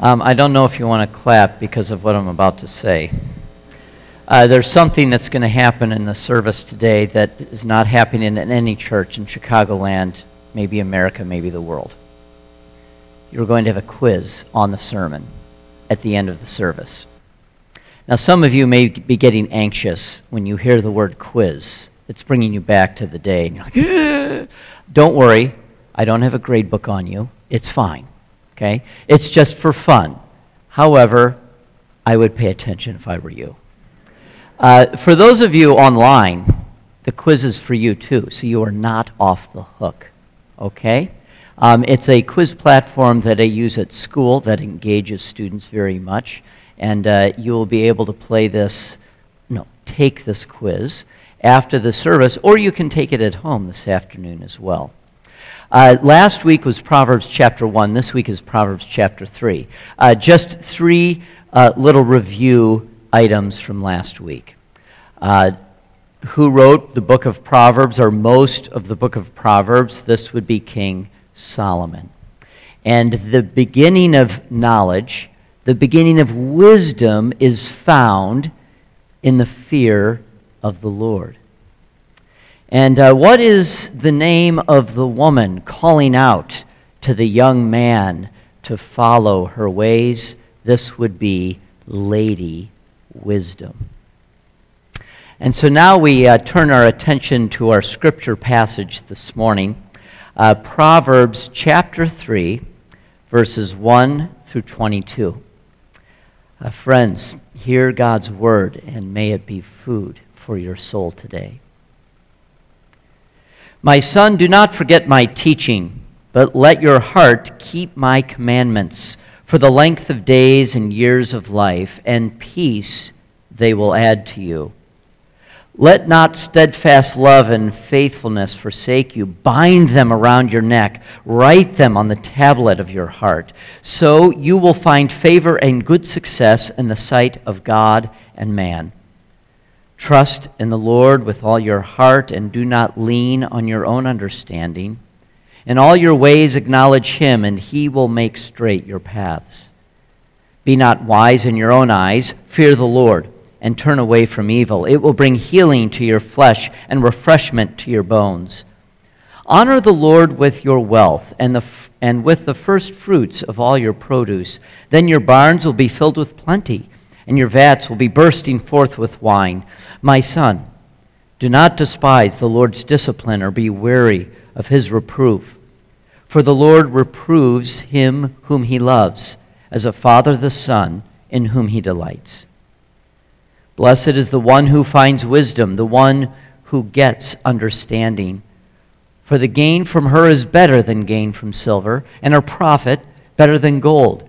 Um, I don't know if you want to clap because of what I'm about to say. Uh, there's something that's going to happen in the service today that is not happening in any church in Chicagoland, maybe America, maybe the world. You're going to have a quiz on the sermon at the end of the service. Now, some of you may be getting anxious when you hear the word quiz. It's bringing you back to the day, and you're like, don't worry, I don't have a grade book on you. It's fine. Okay? It's just for fun. However, I would pay attention if I were you. Uh, for those of you online, the quiz is for you too, so you are not off the hook. Okay? Um, it's a quiz platform that I use at school that engages students very much, and uh, you will be able to play this, no, take this quiz after the service, or you can take it at home this afternoon as well. Uh, last week was Proverbs chapter 1. This week is Proverbs chapter 3. Uh, just three uh, little review items from last week. Uh, who wrote the book of Proverbs, or most of the book of Proverbs? This would be King Solomon. And the beginning of knowledge, the beginning of wisdom is found in the fear of the Lord. And uh, what is the name of the woman calling out to the young man to follow her ways? This would be Lady Wisdom. And so now we uh, turn our attention to our scripture passage this morning uh, Proverbs chapter 3, verses 1 through 22. Uh, friends, hear God's word, and may it be food for your soul today. My son, do not forget my teaching, but let your heart keep my commandments. For the length of days and years of life, and peace they will add to you. Let not steadfast love and faithfulness forsake you. Bind them around your neck. Write them on the tablet of your heart. So you will find favor and good success in the sight of God and man. Trust in the Lord with all your heart and do not lean on your own understanding. In all your ways acknowledge him, and he will make straight your paths. Be not wise in your own eyes. Fear the Lord and turn away from evil. It will bring healing to your flesh and refreshment to your bones. Honor the Lord with your wealth and, the, and with the first fruits of all your produce. Then your barns will be filled with plenty and your vats will be bursting forth with wine. My son, do not despise the Lord's discipline or be weary of his reproof. For the Lord reproves him whom he loves, as a father the son in whom he delights. Blessed is the one who finds wisdom, the one who gets understanding. For the gain from her is better than gain from silver, and her profit better than gold.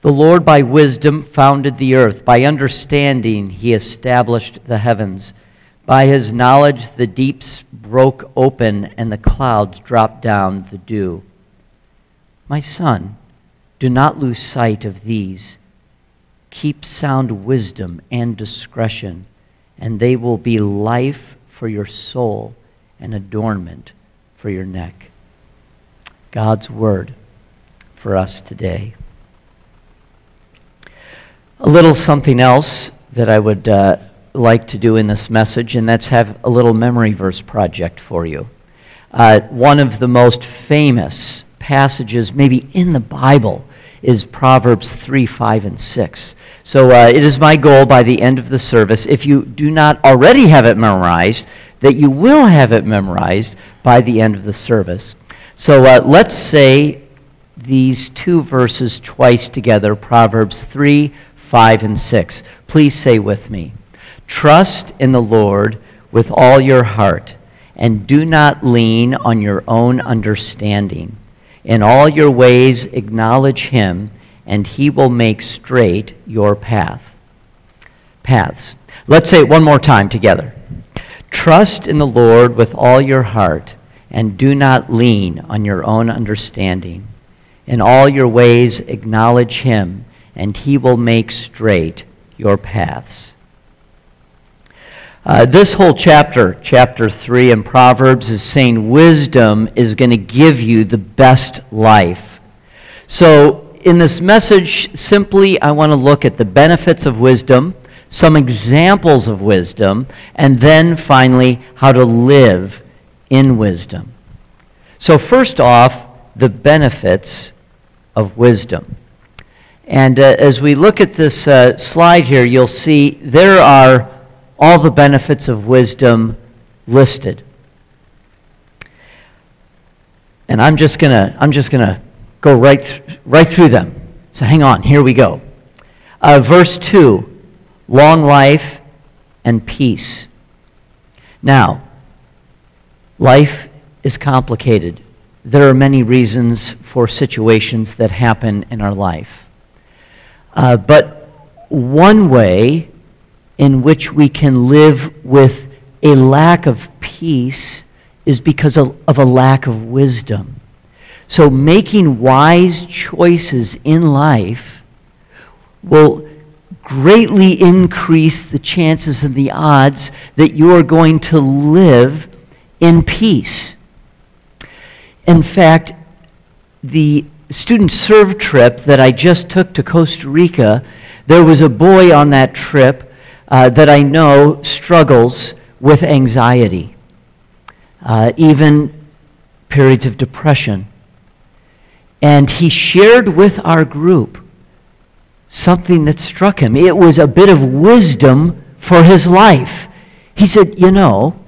The Lord by wisdom founded the earth. By understanding, he established the heavens. By his knowledge, the deeps broke open and the clouds dropped down the dew. My son, do not lose sight of these. Keep sound wisdom and discretion, and they will be life for your soul and adornment for your neck. God's word for us today a little something else that I would uh, like to do in this message, and that's have a little memory verse project for you. Uh, one of the most famous passages, maybe in the Bible, is Proverbs 3, 5, and 6. So uh, it is my goal by the end of the service, if you do not already have it memorized, that you will have it memorized by the end of the service. So uh, let's say these two verses twice together Proverbs 3, 5 and 6. Please say with me Trust in the Lord with all your heart, and do not lean on your own understanding. In all your ways, acknowledge him, and he will make straight your path. Paths. Let's say it one more time together. Trust in the Lord with all your heart, and do not lean on your own understanding. In all your ways, acknowledge him, and he will make straight your paths. Uh, this whole chapter, chapter 3 in Proverbs, is saying wisdom is going to give you the best life. So, in this message, simply I want to look at the benefits of wisdom, some examples of wisdom, and then finally, how to live in wisdom. So, first off, the benefits of wisdom. And uh, as we look at this uh, slide here, you'll see there are all the benefits of wisdom listed. And I'm just going to I'm just going to go right th- right through them. So hang on, here we go. Uh, verse 2, long life and peace. Now, life is complicated there are many reasons for situations that happen in our life. Uh, but one way in which we can live with a lack of peace is because of, of a lack of wisdom. So, making wise choices in life will greatly increase the chances and the odds that you are going to live in peace. In fact, the student serve trip that I just took to Costa Rica, there was a boy on that trip uh, that I know struggles with anxiety, uh, even periods of depression. And he shared with our group something that struck him. It was a bit of wisdom for his life. He said, You know,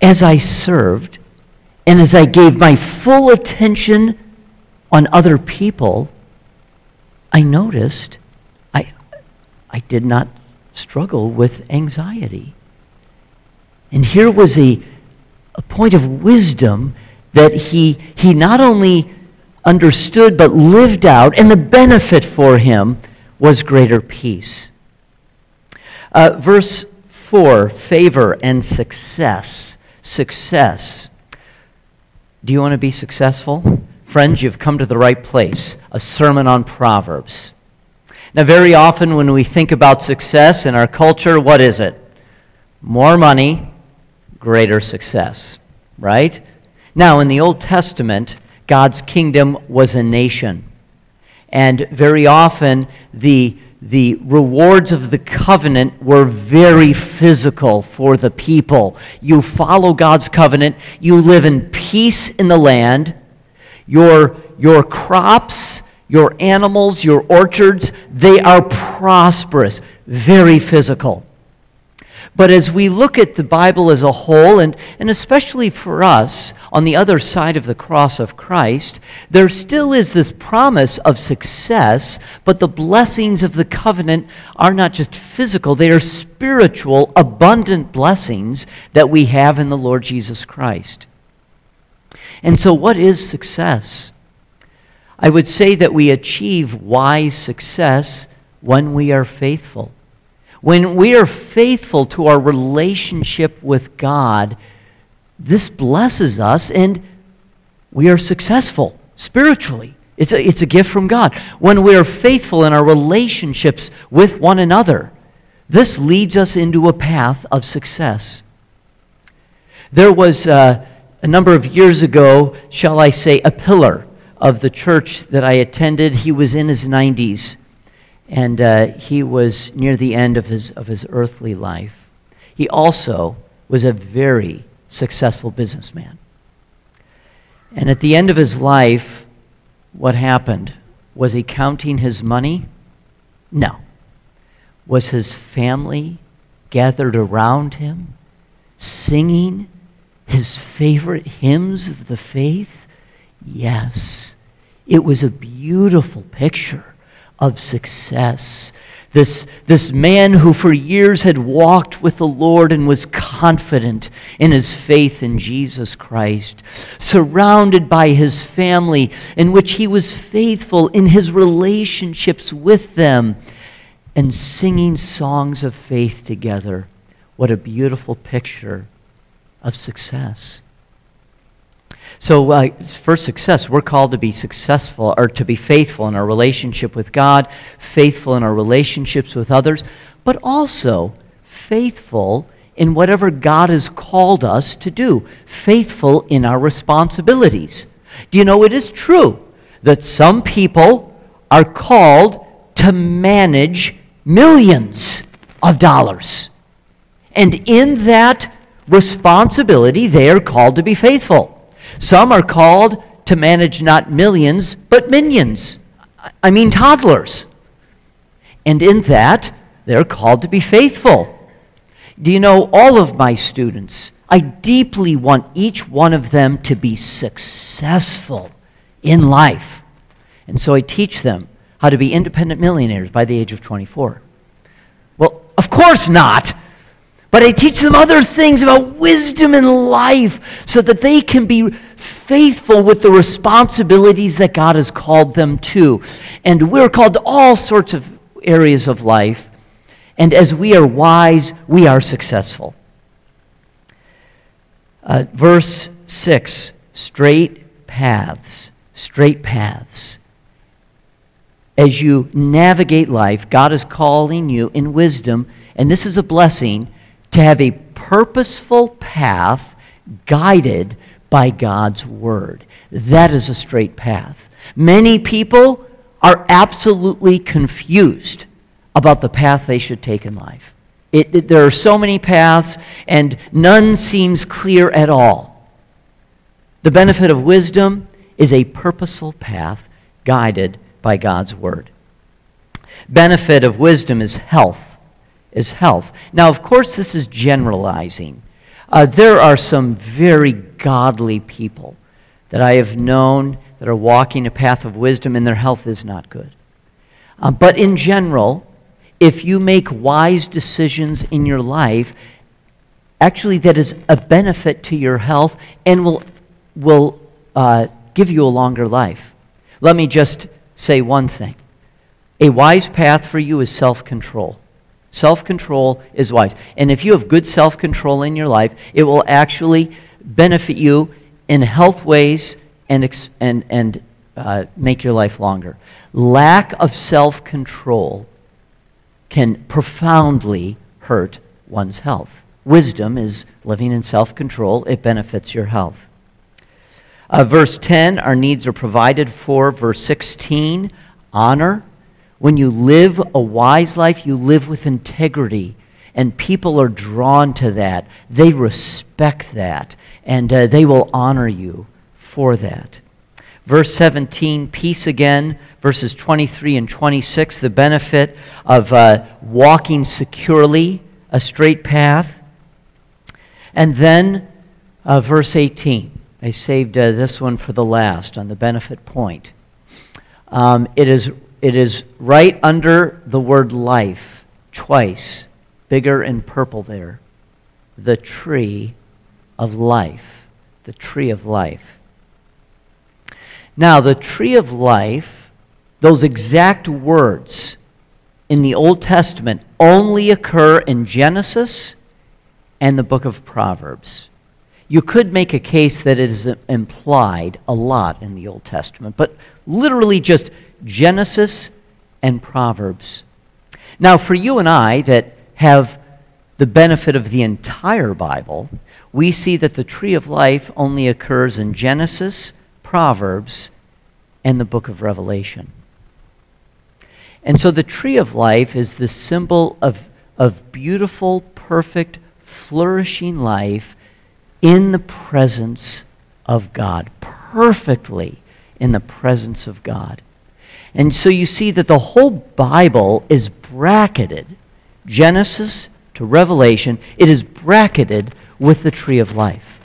as I served, and as I gave my full attention on other people, I noticed I, I did not struggle with anxiety. And here was a, a point of wisdom that he, he not only understood but lived out, and the benefit for him was greater peace. Uh, verse 4 favor and success. Success. Do you want to be successful? Friends, you've come to the right place a sermon on Proverbs. Now, very often when we think about success in our culture, what is it? More money, greater success, right? Now, in the Old Testament, God's kingdom was a nation. And very often, the the rewards of the covenant were very physical for the people. You follow God's covenant, you live in peace in the land. Your, your crops, your animals, your orchards, they are prosperous, very physical. But as we look at the Bible as a whole, and, and especially for us on the other side of the cross of Christ, there still is this promise of success, but the blessings of the covenant are not just physical, they are spiritual, abundant blessings that we have in the Lord Jesus Christ. And so, what is success? I would say that we achieve wise success when we are faithful. When we are faithful to our relationship with God, this blesses us and we are successful spiritually. It's a, it's a gift from God. When we are faithful in our relationships with one another, this leads us into a path of success. There was uh, a number of years ago, shall I say, a pillar of the church that I attended. He was in his 90s and uh, he was near the end of his, of his earthly life. He also was a very successful businessman. And at the end of his life, what happened? Was he counting his money? No. Was his family gathered around him, singing his favorite hymns of the faith? Yes. It was a beautiful picture of success. This, this man who for years had walked with the Lord and was confident in his faith in Jesus Christ, surrounded by his family, in which he was faithful in his relationships with them. and singing songs of faith together. What a beautiful picture of success. So, uh, for success, we're called to be successful or to be faithful in our relationship with God, faithful in our relationships with others, but also faithful in whatever God has called us to do, faithful in our responsibilities. Do you know it is true that some people are called to manage millions of dollars? And in that responsibility, they are called to be faithful. Some are called to manage not millions, but minions. I mean, toddlers. And in that, they're called to be faithful. Do you know all of my students? I deeply want each one of them to be successful in life. And so I teach them how to be independent millionaires by the age of 24. Well, of course not. But I teach them other things about wisdom in life so that they can be faithful with the responsibilities that God has called them to. And we're called to all sorts of areas of life. And as we are wise, we are successful. Uh, verse 6 straight paths. Straight paths. As you navigate life, God is calling you in wisdom, and this is a blessing to have a purposeful path guided by God's word. That is a straight path. Many people are absolutely confused about the path they should take in life. It, it, there are so many paths, and none seems clear at all. The benefit of wisdom is a purposeful path guided by God's word. Benefit of wisdom is health is health. Now, of course, this is generalizing. Uh, there are some very godly people that I have known that are walking a path of wisdom and their health is not good. Uh, but in general, if you make wise decisions in your life, actually that is a benefit to your health and will, will uh, give you a longer life. Let me just say one thing. A wise path for you is self control. Self control is wise. And if you have good self control in your life, it will actually benefit you in health ways and, and, and uh, make your life longer. Lack of self control can profoundly hurt one's health. Wisdom is living in self control, it benefits your health. Uh, verse 10, our needs are provided for. Verse 16, honor when you live a wise life, you live with integrity. And people are drawn to that. They respect that. And uh, they will honor you for that. Verse 17, peace again. Verses 23 and 26, the benefit of uh, walking securely, a straight path. And then uh, verse 18. I saved uh, this one for the last on the benefit point. Um, it is it is right under the word life, twice, bigger in purple there. The tree of life. The tree of life. Now, the tree of life, those exact words in the Old Testament only occur in Genesis and the book of Proverbs. You could make a case that it is implied a lot in the Old Testament, but literally just Genesis and Proverbs. Now, for you and I that have the benefit of the entire Bible, we see that the tree of life only occurs in Genesis, Proverbs, and the book of Revelation. And so the tree of life is the symbol of, of beautiful, perfect, flourishing life in the presence of God, perfectly in the presence of God. And so you see that the whole Bible is bracketed, Genesis to Revelation, it is bracketed with the tree of life.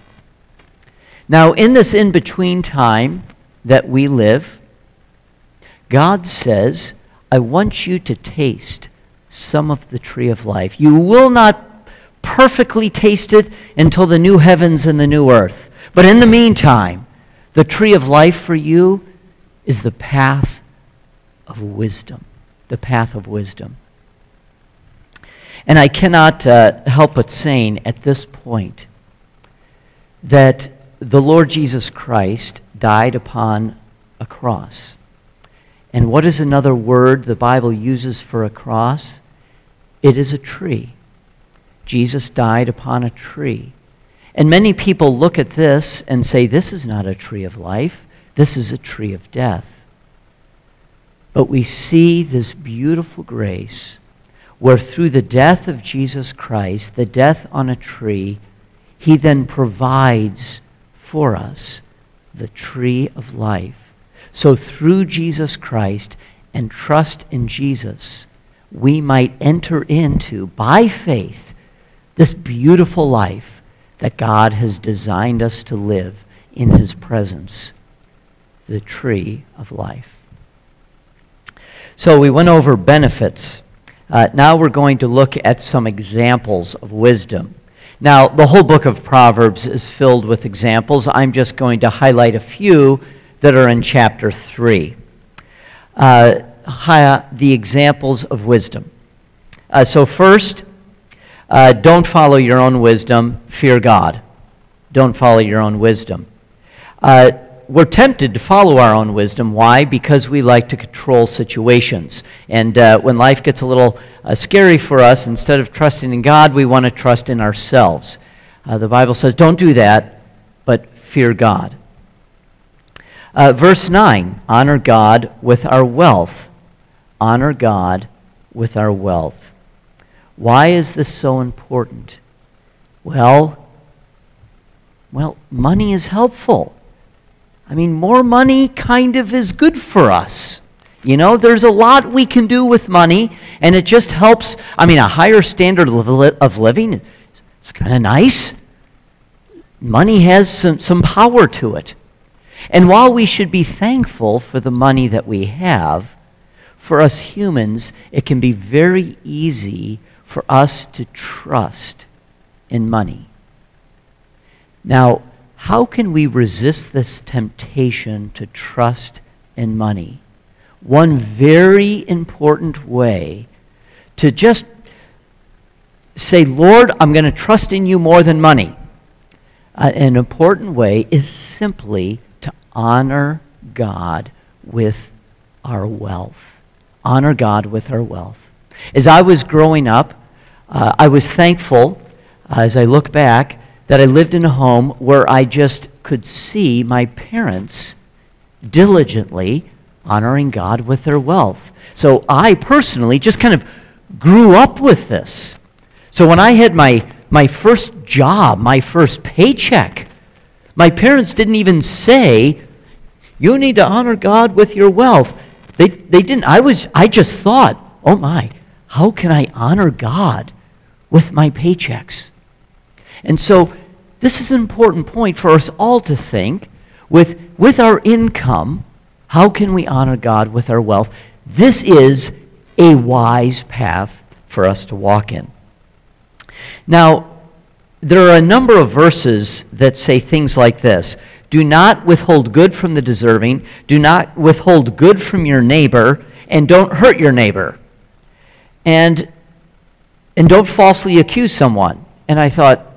Now, in this in between time that we live, God says, I want you to taste some of the tree of life. You will not perfectly taste it until the new heavens and the new earth. But in the meantime, the tree of life for you is the path of wisdom, the path of wisdom. And I cannot uh, help but saying at this point that the Lord Jesus Christ died upon a cross. And what is another word the Bible uses for a cross? It is a tree. Jesus died upon a tree. And many people look at this and say, this is not a tree of life, this is a tree of death. But we see this beautiful grace where through the death of Jesus Christ, the death on a tree, he then provides for us the tree of life. So through Jesus Christ and trust in Jesus, we might enter into, by faith, this beautiful life that God has designed us to live in his presence, the tree of life. So we went over benefits. Uh, now we're going to look at some examples of wisdom. Now, the whole book of Proverbs is filled with examples. I'm just going to highlight a few that are in chapter 3. Uh, the examples of wisdom. Uh, so, first, uh, don't follow your own wisdom, fear God. Don't follow your own wisdom. We're tempted to follow our own wisdom. Why? Because we like to control situations. And uh, when life gets a little uh, scary for us, instead of trusting in God, we want to trust in ourselves. Uh, the Bible says, don't do that, but fear God. Uh, verse 9 honor God with our wealth. Honor God with our wealth. Why is this so important? Well, well, money is helpful. I mean, more money kind of is good for us. You know, there's a lot we can do with money, and it just helps. I mean, a higher standard of living is kind of nice. Money has some, some power to it. And while we should be thankful for the money that we have, for us humans, it can be very easy for us to trust in money. Now, how can we resist this temptation to trust in money? One very important way to just say, Lord, I'm going to trust in you more than money. Uh, an important way is simply to honor God with our wealth. Honor God with our wealth. As I was growing up, uh, I was thankful, uh, as I look back, that I lived in a home where I just could see my parents diligently honoring God with their wealth. So I personally just kind of grew up with this. So when I had my, my first job, my first paycheck, my parents didn't even say, You need to honor God with your wealth. They, they didn't. I, was, I just thought, Oh my, how can I honor God with my paychecks? And so this is an important point for us all to think. With, with our income, how can we honor God with our wealth? This is a wise path for us to walk in. Now, there are a number of verses that say things like this Do not withhold good from the deserving, do not withhold good from your neighbor, and don't hurt your neighbor. And, and don't falsely accuse someone. And I thought,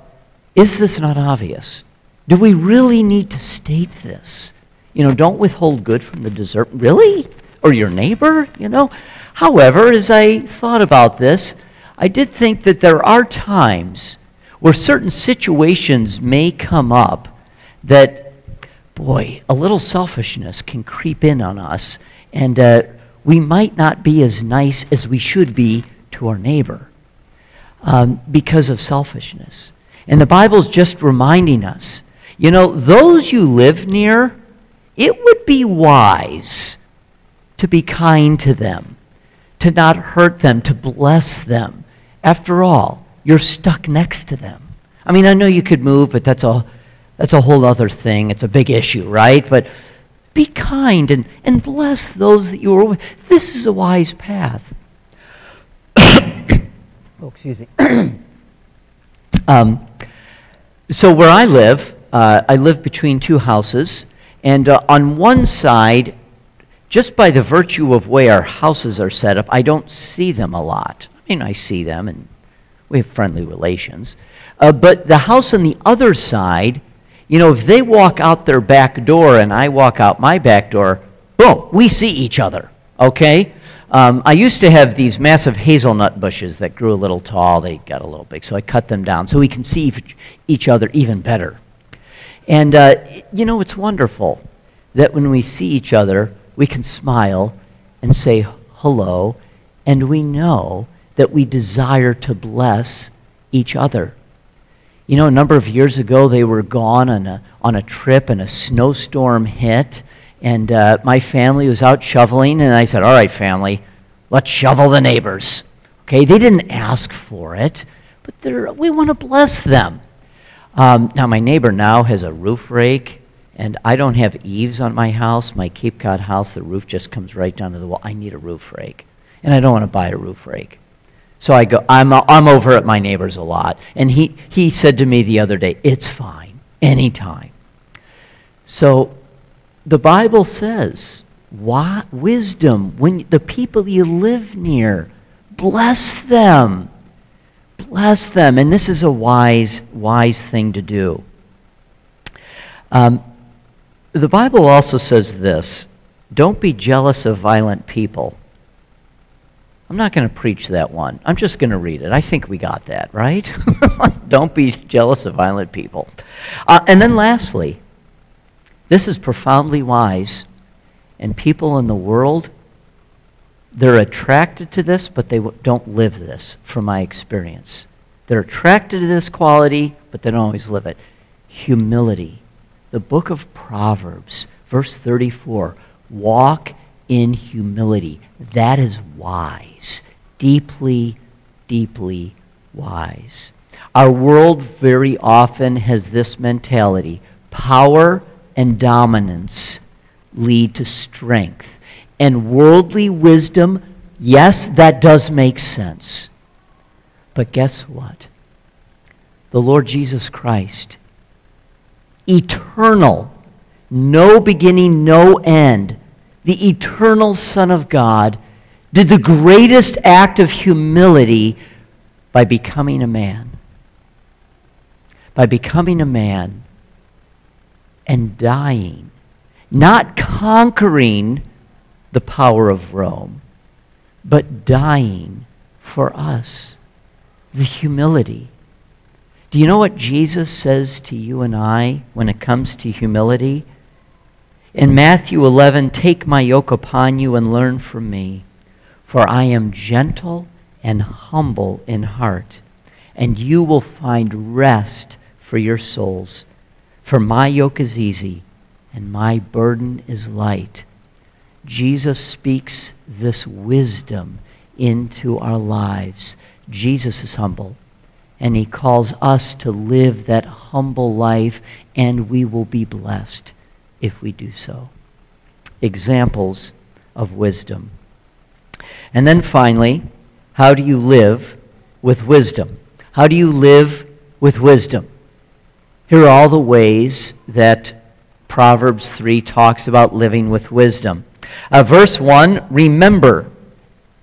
is this not obvious? Do we really need to state this? You know, don't withhold good from the desert. Really? Or your neighbor? You know? However, as I thought about this, I did think that there are times where certain situations may come up that, boy, a little selfishness can creep in on us, and uh, we might not be as nice as we should be to our neighbor um, because of selfishness. And the Bible's just reminding us you know, those you live near, it would be wise to be kind to them, to not hurt them, to bless them. After all, you're stuck next to them. I mean, I know you could move, but that's a, that's a whole other thing. It's a big issue, right? But be kind and, and bless those that you are with. This is a wise path. oh, excuse me. um, so where I live, uh, I live between two houses, and uh, on one side, just by the virtue of way our houses are set up, I don't see them a lot. I mean, I see them, and We have friendly relations. Uh, but the house on the other side, you know, if they walk out their back door and I walk out my back door, boom, we see each other, okay? Um, I used to have these massive hazelnut bushes that grew a little tall. They got a little big, so I cut them down so we can see each other even better. And, uh, you know, it's wonderful that when we see each other, we can smile and say hello, and we know that we desire to bless each other. You know, a number of years ago, they were gone on a, on a trip, and a snowstorm hit and uh, my family was out shoveling, and I said, All right, family, let's shovel the neighbors. Okay, they didn't ask for it, but we want to bless them. Um, now, my neighbor now has a roof rake, and I don't have eaves on my house. My Cape Cod house, the roof just comes right down to the wall. I need a roof rake, and I don't want to buy a roof rake. So I go, I'm, I'm over at my neighbor's a lot. And he, he said to me the other day, It's fine, anytime. So the Bible says, why, wisdom, when the people you live near, bless them. Bless them. And this is a wise, wise thing to do. Um, the Bible also says this don't be jealous of violent people. I'm not going to preach that one. I'm just going to read it. I think we got that, right? don't be jealous of violent people. Uh, and then lastly, this is profoundly wise, and people in the world, they're attracted to this, but they don't live this, from my experience. They're attracted to this quality, but they don't always live it. Humility. The book of Proverbs, verse 34 walk in humility. That is wise. Deeply, deeply wise. Our world very often has this mentality power and dominance lead to strength. And worldly wisdom, yes, that does make sense. But guess what? The Lord Jesus Christ, eternal, no beginning, no end, the eternal Son of God, did the greatest act of humility by becoming a man. By becoming a man and dying, not conquering the power of Rome, but dying for us. The humility. Do you know what Jesus says to you and I when it comes to humility? In Matthew 11, take my yoke upon you and learn from me, for I am gentle and humble in heart, and you will find rest for your souls. For my yoke is easy and my burden is light. Jesus speaks this wisdom into our lives. Jesus is humble, and he calls us to live that humble life, and we will be blessed if we do so. Examples of wisdom. And then finally, how do you live with wisdom? How do you live with wisdom? Here are all the ways that Proverbs 3 talks about living with wisdom. Uh, verse 1 remember.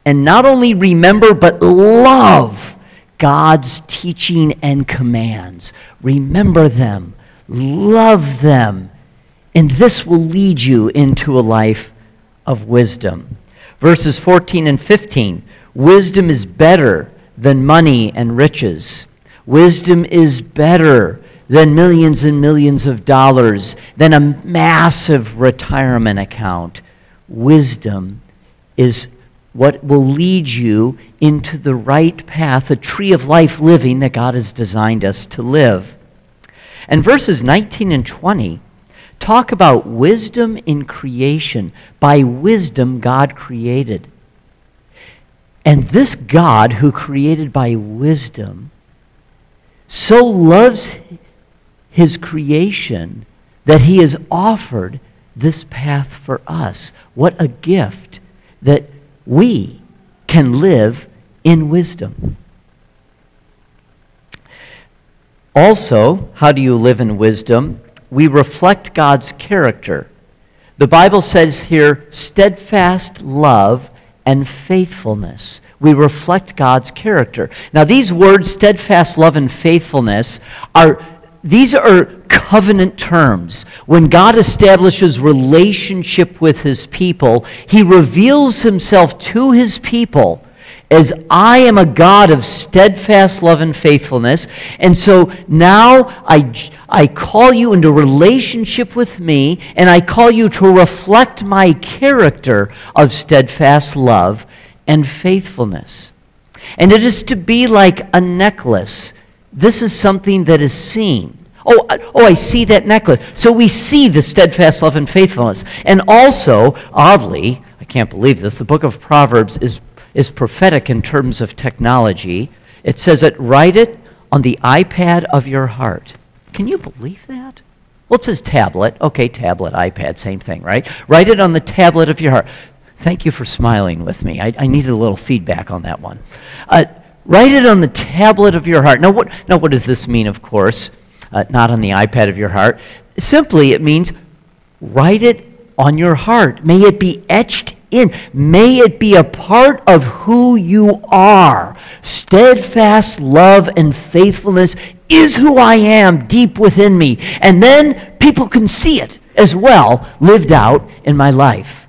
And not only remember, but love God's teaching and commands. Remember them, love them, and this will lead you into a life of wisdom. Verses 14 and 15 Wisdom is better than money and riches. Wisdom is better than millions and millions of dollars, than a massive retirement account. Wisdom is what will lead you into the right path, a tree of life living that God has designed us to live. And verses 19 and 20 talk about wisdom in creation. By wisdom, God created. And this God who created by wisdom so loves his creation that he has offered this path for us. What a gift that we can live in wisdom. Also, how do you live in wisdom? We reflect God's character. The Bible says here steadfast love and faithfulness. We reflect God's character. Now, these words, steadfast love and faithfulness, are these are covenant terms. When God establishes relationship with his people, he reveals himself to his people as I am a God of steadfast love and faithfulness. And so now I, I call you into relationship with me, and I call you to reflect my character of steadfast love and faithfulness. And it is to be like a necklace. This is something that is seen. Oh, oh, I see that necklace. So we see the steadfast love and faithfulness. And also, oddly, I can't believe this, the book of Proverbs is is prophetic in terms of technology. It says it, write it on the iPad of your heart. Can you believe that? Well, it says tablet. Okay, tablet, iPad, same thing, right? Write it on the tablet of your heart. Thank you for smiling with me. I, I needed a little feedback on that one. Uh, write it on the tablet of your heart. Now, what, now, what does this mean, of course? Uh, not on the iPad of your heart. Simply, it means write it on your heart. May it be etched in. May it be a part of who you are. Steadfast love and faithfulness is who I am deep within me. And then people can see it as well lived out in my life.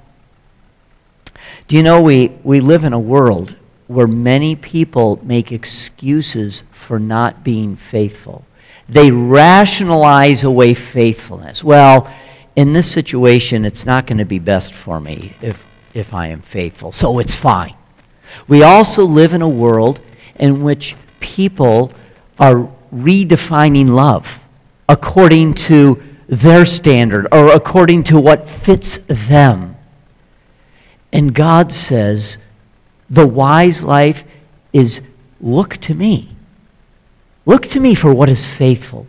Do you know we, we live in a world where many people make excuses for not being faithful? They rationalize away faithfulness. Well, in this situation, it's not going to be best for me if if I am faithful. So it's fine. We also live in a world in which people are redefining love according to their standard or according to what fits them. And God says, the wise life is look to me. Look to me for what is faithful.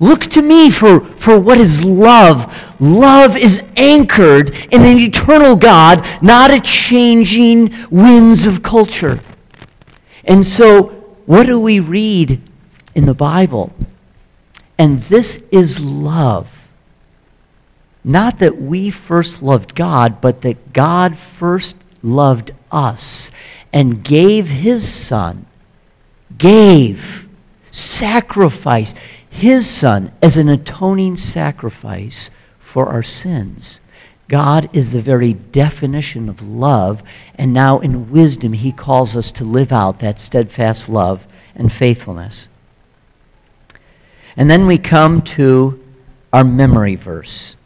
Look to me for, for what is love. Love is anchored in an eternal God, not a changing winds of culture. And so, what do we read in the Bible? And this is love. Not that we first loved God, but that God first loved us and gave his Son, gave, sacrificed his Son as an atoning sacrifice for our sins. God is the very definition of love, and now in wisdom, He calls us to live out that steadfast love and faithfulness. And then we come to our memory verse.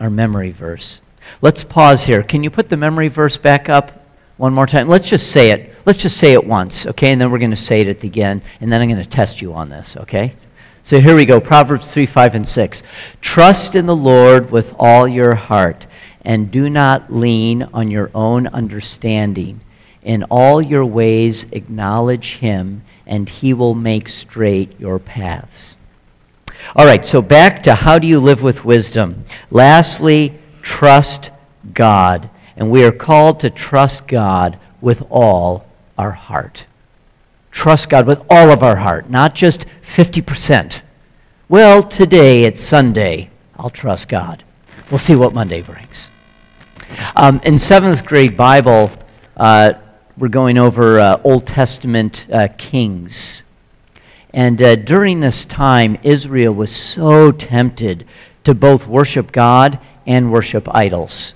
Our memory verse. Let's pause here. Can you put the memory verse back up one more time? Let's just say it. Let's just say it once, okay? And then we're going to say it again, and then I'm going to test you on this, okay? So here we go Proverbs 3, 5, and 6. Trust in the Lord with all your heart, and do not lean on your own understanding. In all your ways, acknowledge him, and he will make straight your paths. All right, so back to how do you live with wisdom? Lastly, trust God. And we are called to trust God with all our heart trust God with all of our heart, not just 50%. Well, today it's Sunday. I'll trust God. We'll see what Monday brings. Um, in seventh grade Bible, uh, we're going over uh, Old Testament uh, kings. And uh, during this time, Israel was so tempted to both worship God and worship idols.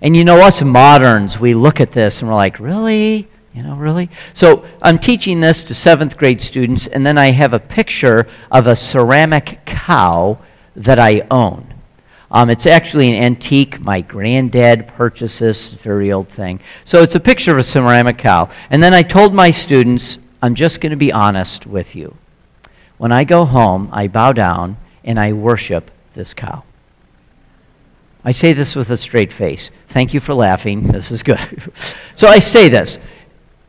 And you know, us moderns, we look at this and we're like, really? You know, really? So I'm teaching this to seventh grade students, and then I have a picture of a ceramic cow that I own. Um, it's actually an antique. My granddad purchased this very old thing. So it's a picture of a ceramic cow. And then I told my students, I'm just going to be honest with you. When I go home, I bow down and I worship this cow. I say this with a straight face. Thank you for laughing. This is good. so I say this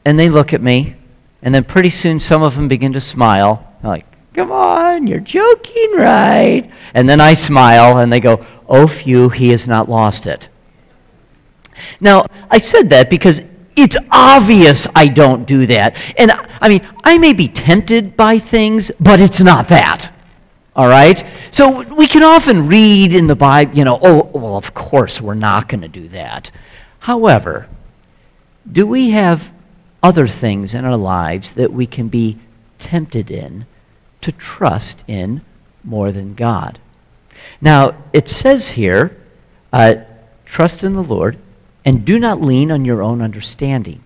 and they look at me, and then pretty soon some of them begin to smile. They're like, come on, you're joking, right? And then I smile, and they go, oh, phew, he has not lost it. Now, I said that because it's obvious I don't do that. And I mean, I may be tempted by things, but it's not that. All right? So we can often read in the Bible, you know, oh, well, of course we're not going to do that. However, do we have other things in our lives that we can be tempted in to trust in more than God? Now, it says here, uh, trust in the Lord and do not lean on your own understanding.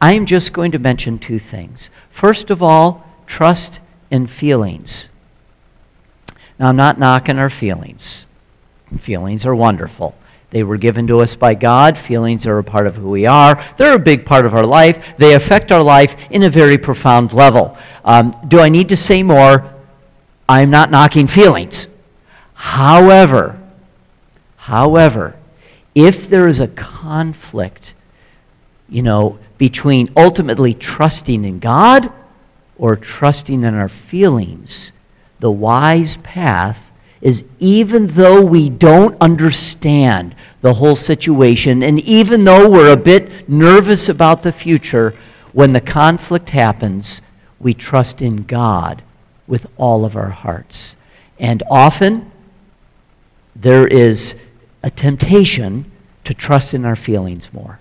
I am just going to mention two things. First of all, trust in feelings. Now, I'm not knocking our feelings. Feelings are wonderful. They were given to us by God. Feelings are a part of who we are. They're a big part of our life. They affect our life in a very profound level. Um, do I need to say more? I'm not knocking feelings. However, however, if there is a conflict, you know, between ultimately trusting in God or trusting in our feelings, the wise path is even though we don't understand the whole situation, and even though we're a bit nervous about the future, when the conflict happens, we trust in God with all of our hearts. And often, there is a temptation to trust in our feelings more.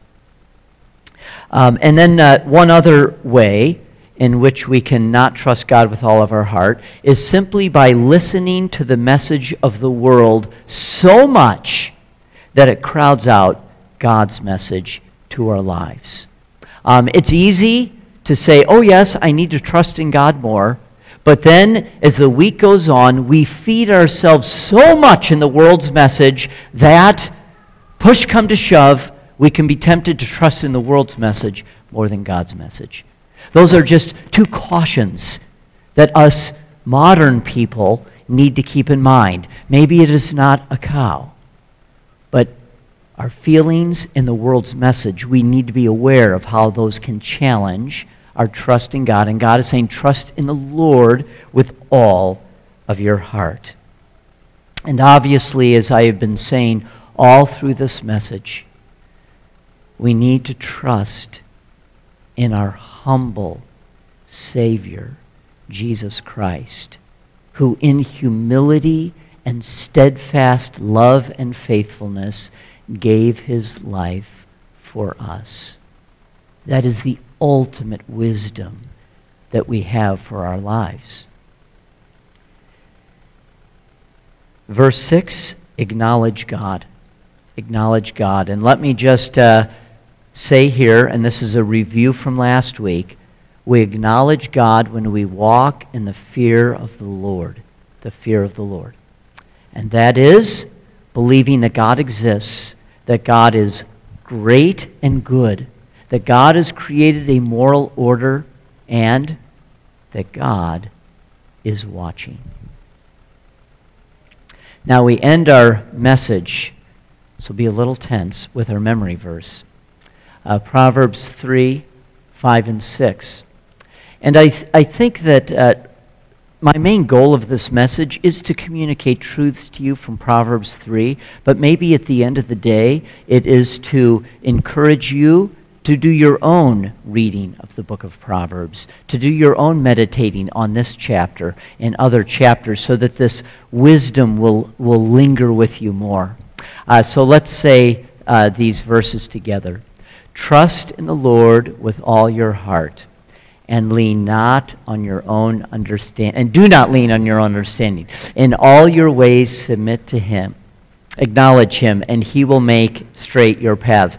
Um, and then, uh, one other way in which we cannot trust God with all of our heart is simply by listening to the message of the world so much that it crowds out God's message to our lives. Um, it's easy to say, oh, yes, I need to trust in God more. But then, as the week goes on, we feed ourselves so much in the world's message that, push come to shove, we can be tempted to trust in the world's message more than God's message. Those are just two cautions that us modern people need to keep in mind. Maybe it is not a cow, but our feelings and the world's message, we need to be aware of how those can challenge our trust in God. And God is saying, trust in the Lord with all of your heart. And obviously, as I have been saying all through this message, we need to trust in our humble Savior, Jesus Christ, who in humility and steadfast love and faithfulness gave his life for us. That is the ultimate wisdom that we have for our lives. Verse 6 acknowledge God. Acknowledge God. And let me just uh, say here, and this is a review from last week, we acknowledge God when we walk in the fear of the Lord. The fear of the Lord. And that is believing that God exists, that God is great and good, that God has created a moral order, and that God is watching. Now we end our message, will be a little tense, with our memory verse uh, Proverbs 3, 5, and 6. And I, th- I think that uh, my main goal of this message is to communicate truths to you from Proverbs 3, but maybe at the end of the day, it is to encourage you to do your own reading of the book of Proverbs, to do your own meditating on this chapter and other chapters so that this wisdom will, will linger with you more. Uh, so let's say uh, these verses together. Trust in the Lord with all your heart and lean not on your own understanding and do not lean on your own understanding. In all your ways submit to him. Acknowledge him and he will make straight your paths.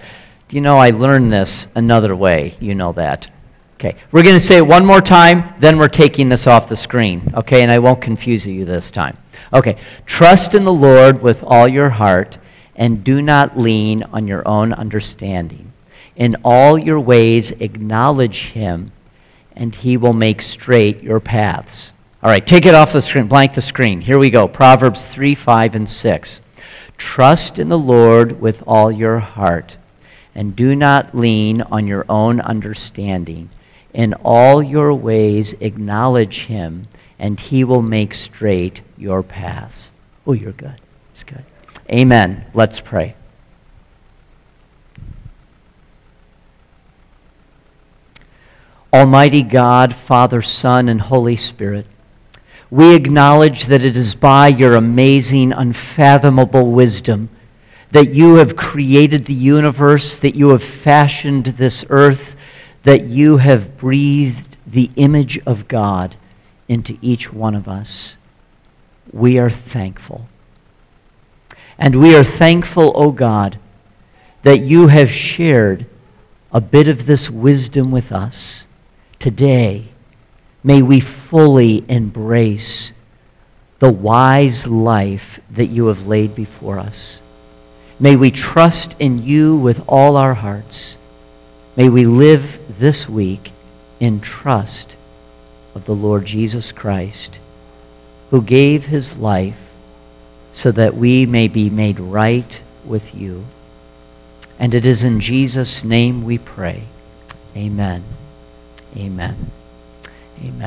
Do you know i learned this another way. You know that. Okay. We're going to say it one more time then we're taking this off the screen okay? And i won't confuse you this time. Okay. Trust in the lord with all your heart and do not lean on your own understanding in all your ways, acknowledge him, and he will make straight your paths. All right, take it off the screen, blank the screen. Here we go Proverbs 3, 5, and 6. Trust in the Lord with all your heart, and do not lean on your own understanding. In all your ways, acknowledge him, and he will make straight your paths. Oh, you're good. It's good. Amen. Let's pray. Almighty God, Father, Son, and Holy Spirit, we acknowledge that it is by your amazing, unfathomable wisdom that you have created the universe, that you have fashioned this earth, that you have breathed the image of God into each one of us. We are thankful. And we are thankful, O oh God, that you have shared a bit of this wisdom with us. Today, may we fully embrace the wise life that you have laid before us. May we trust in you with all our hearts. May we live this week in trust of the Lord Jesus Christ, who gave his life so that we may be made right with you. And it is in Jesus' name we pray. Amen. Amen. Amen.